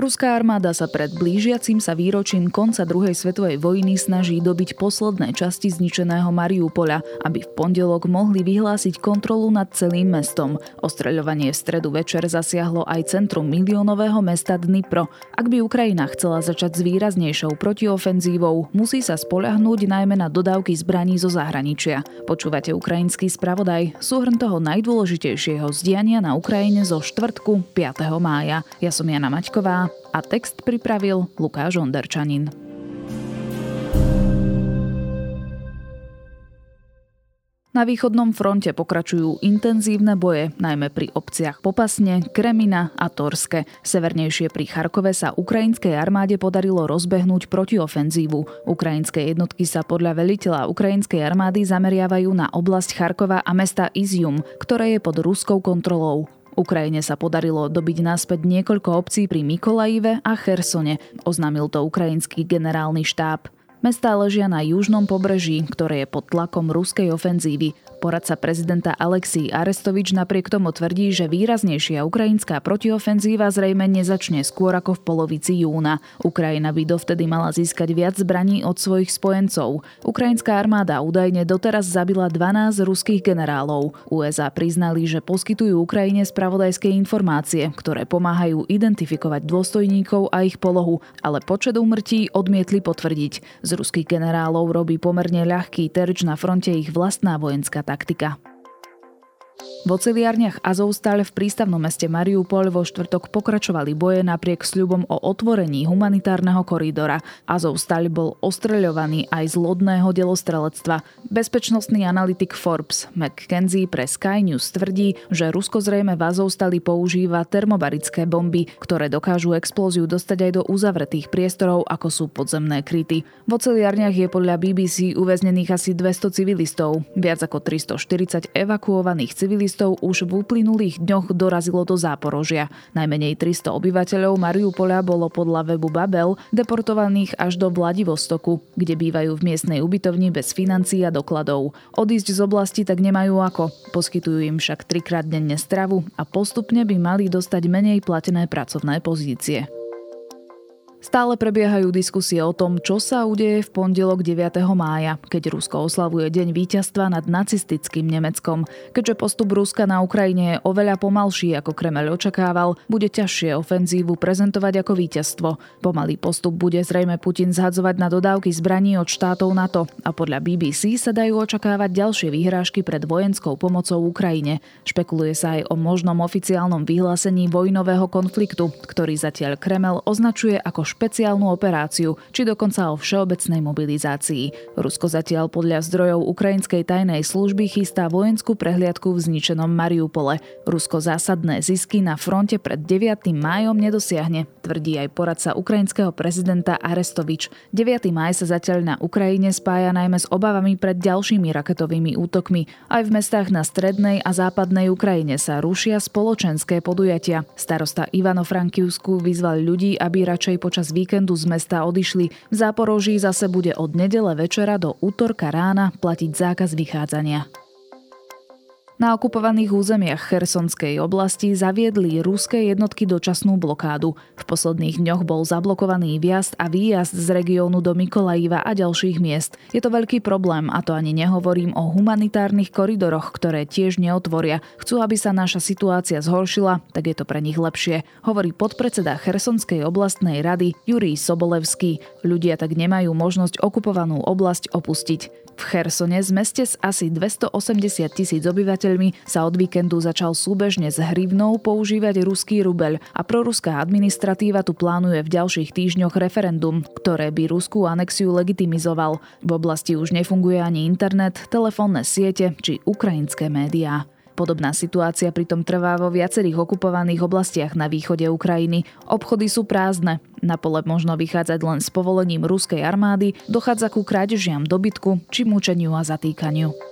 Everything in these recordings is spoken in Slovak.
Ruská armáda sa pred blížiacim sa výročím konca druhej svetovej vojny snaží dobiť posledné časti zničeného Mariupola, aby v pondelok mohli vyhlásiť kontrolu nad celým mestom. Ostreľovanie v stredu večer zasiahlo aj centrum miliónového mesta Dnipro. Ak by Ukrajina chcela začať s výraznejšou protiofenzívou, musí sa spoľahnúť najmä na dodávky zbraní zo zahraničia. Počúvate ukrajinský spravodaj, súhrn toho najdôležitejšieho zdiania na Ukrajine zo štvrtku 5. mája. Ja som Jana Maťková a text pripravil Lukáš Onderčanin. Na východnom fronte pokračujú intenzívne boje, najmä pri obciach Popasne, Kremina a Torske. Severnejšie pri Charkove sa ukrajinskej armáde podarilo rozbehnúť protiofenzívu. Ukrajinské jednotky sa podľa veliteľa ukrajinskej armády zameriavajú na oblasť Charkova a mesta Izium, ktoré je pod ruskou kontrolou. Ukrajine sa podarilo dobiť naspäť niekoľko obcí pri Mikolajive a Chersone, oznámil to ukrajinský generálny štáb. Mestá ležia na južnom pobreží, ktoré je pod tlakom ruskej ofenzívy. Poradca prezidenta Alexij Arestovič napriek tomu tvrdí, že výraznejšia ukrajinská protiofenzíva zrejme nezačne skôr ako v polovici júna. Ukrajina by dovtedy mala získať viac zbraní od svojich spojencov. Ukrajinská armáda údajne doteraz zabila 12 ruských generálov. USA priznali, že poskytujú Ukrajine spravodajské informácie, ktoré pomáhajú identifikovať dôstojníkov a ich polohu, ale počet úmrtí odmietli potvrdiť. Z ruských generálov robí pomerne ľahký terč na fronte ich vlastná vojenská taktika. V oceliárniach Azovstal v prístavnom meste Mariupol vo štvrtok pokračovali boje napriek sľubom o otvorení humanitárneho koridora. Azovstal bol ostreľovaný aj z lodného delostrelectva. Bezpečnostný analytik Forbes McKenzie pre Sky News tvrdí, že Rusko zrejme v Azovstali používa termobarické bomby, ktoré dokážu explóziu dostať aj do uzavretých priestorov, ako sú podzemné kryty. V oceliárniach je podľa BBC uväznených asi 200 civilistov, viac ako 340 evakuovaných civilistov civilistov už v uplynulých dňoch dorazilo do Záporožia. Najmenej 300 obyvateľov Mariupola bolo podľa webu Babel deportovaných až do Vladivostoku, kde bývajú v miestnej ubytovni bez financií a dokladov. Odísť z oblasti tak nemajú ako. Poskytujú im však trikrát denne stravu a postupne by mali dostať menej platené pracovné pozície. Stále prebiehajú diskusie o tom, čo sa udeje v pondelok 9. mája, keď Rusko oslavuje deň víťazstva nad nacistickým Nemeckom. Keďže postup Ruska na Ukrajine je oveľa pomalší, ako Kremel očakával, bude ťažšie ofenzívu prezentovať ako víťazstvo. Pomalý postup bude zrejme Putin zhadzovať na dodávky zbraní od štátov NATO a podľa BBC sa dajú očakávať ďalšie výhrážky pred vojenskou pomocou Ukrajine. Špekuluje sa aj o možnom oficiálnom vyhlásení vojnového konfliktu, ktorý zatiaľ Kremel označuje ako špeciálnu operáciu, či dokonca o všeobecnej mobilizácii. Rusko zatiaľ podľa zdrojov ukrajinskej tajnej služby chystá vojenskú prehliadku v zničenom Mariupole. Rusko zásadné zisky na fronte pred 9. májom nedosiahne, tvrdí aj poradca ukrajinského prezidenta Arestovič. 9. maj sa zatiaľ na Ukrajine spája najmä s obavami pred ďalšími raketovými útokmi. Aj v mestách na strednej a západnej Ukrajine sa rušia spoločenské podujatia. Starosta Ivano Frankiusku vyzval ľudí, aby radšej počas počas víkendu z mesta odišli. V Záporoží zase bude od nedele večera do útorka rána platiť zákaz vychádzania. Na okupovaných územiach Chersonskej oblasti zaviedli ruské jednotky dočasnú blokádu. V posledných dňoch bol zablokovaný vjazd a výjazd z regiónu do Mikolajiva a ďalších miest. Je to veľký problém a to ani nehovorím o humanitárnych koridoroch, ktoré tiež neotvoria. Chcú, aby sa naša situácia zhoršila, tak je to pre nich lepšie, hovorí podpredseda Chersonskej oblastnej rady Jurij Sobolevský. Ľudia tak nemajú možnosť okupovanú oblasť opustiť. V Chersone z meste s asi 280 tisíc obyvateľmi sa od víkendu začal súbežne s hrivnou používať ruský rubeľ a proruská administratíva tu plánuje v ďalších týždňoch referendum, ktoré by ruskú anexiu legitimizoval. V oblasti už nefunguje ani internet, telefónne siete či ukrajinské médiá. Podobná situácia pritom trvá vo viacerých okupovaných oblastiach na východe Ukrajiny. Obchody sú prázdne, na pole možno vychádzať len s povolením ruskej armády, dochádza ku krádežiam dobytku či mučeniu a zatýkaniu.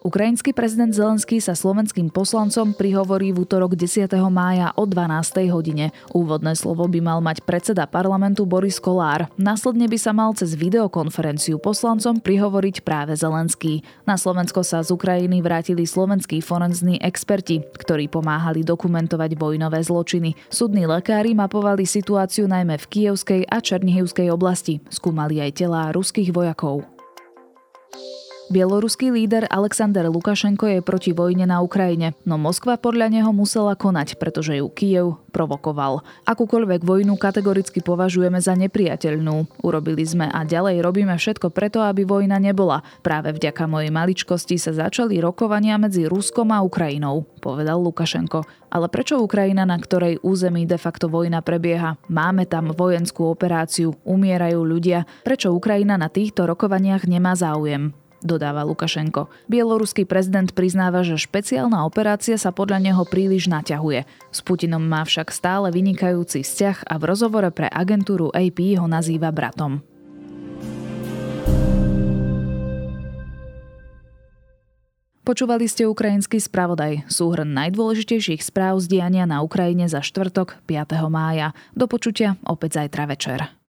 Ukrajinský prezident Zelenský sa slovenským poslancom prihovorí v útorok 10. mája o 12. hodine. Úvodné slovo by mal mať predseda parlamentu Boris Kolár. Následne by sa mal cez videokonferenciu poslancom prihovoriť práve Zelenský. Na Slovensko sa z Ukrajiny vrátili slovenskí forenzní experti, ktorí pomáhali dokumentovať vojnové zločiny. Súdni lekári mapovali situáciu najmä v Kievskej a Černihivskej oblasti. Skúmali aj telá ruských vojakov. Bieloruský líder Alexander Lukašenko je proti vojne na Ukrajine, no Moskva podľa neho musela konať, pretože ju Kiev provokoval. Akúkoľvek vojnu kategoricky považujeme za nepriateľnú. Urobili sme a ďalej robíme všetko preto, aby vojna nebola. Práve vďaka mojej maličkosti sa začali rokovania medzi Ruskom a Ukrajinou, povedal Lukašenko. Ale prečo Ukrajina, na ktorej území de facto vojna prebieha? Máme tam vojenskú operáciu, umierajú ľudia. Prečo Ukrajina na týchto rokovaniach nemá záujem? Dodáva Lukašenko. Bieloruský prezident priznáva, že špeciálna operácia sa podľa neho príliš naťahuje. S Putinom má však stále vynikajúci vzťah a v rozhovore pre agentúru AP ho nazýva bratom. Počúvali ste ukrajinský spravodaj, súhrn najdôležitejších správ z diania na Ukrajine za štvrtok 5. mája. Do počutia opäť zajtra večer.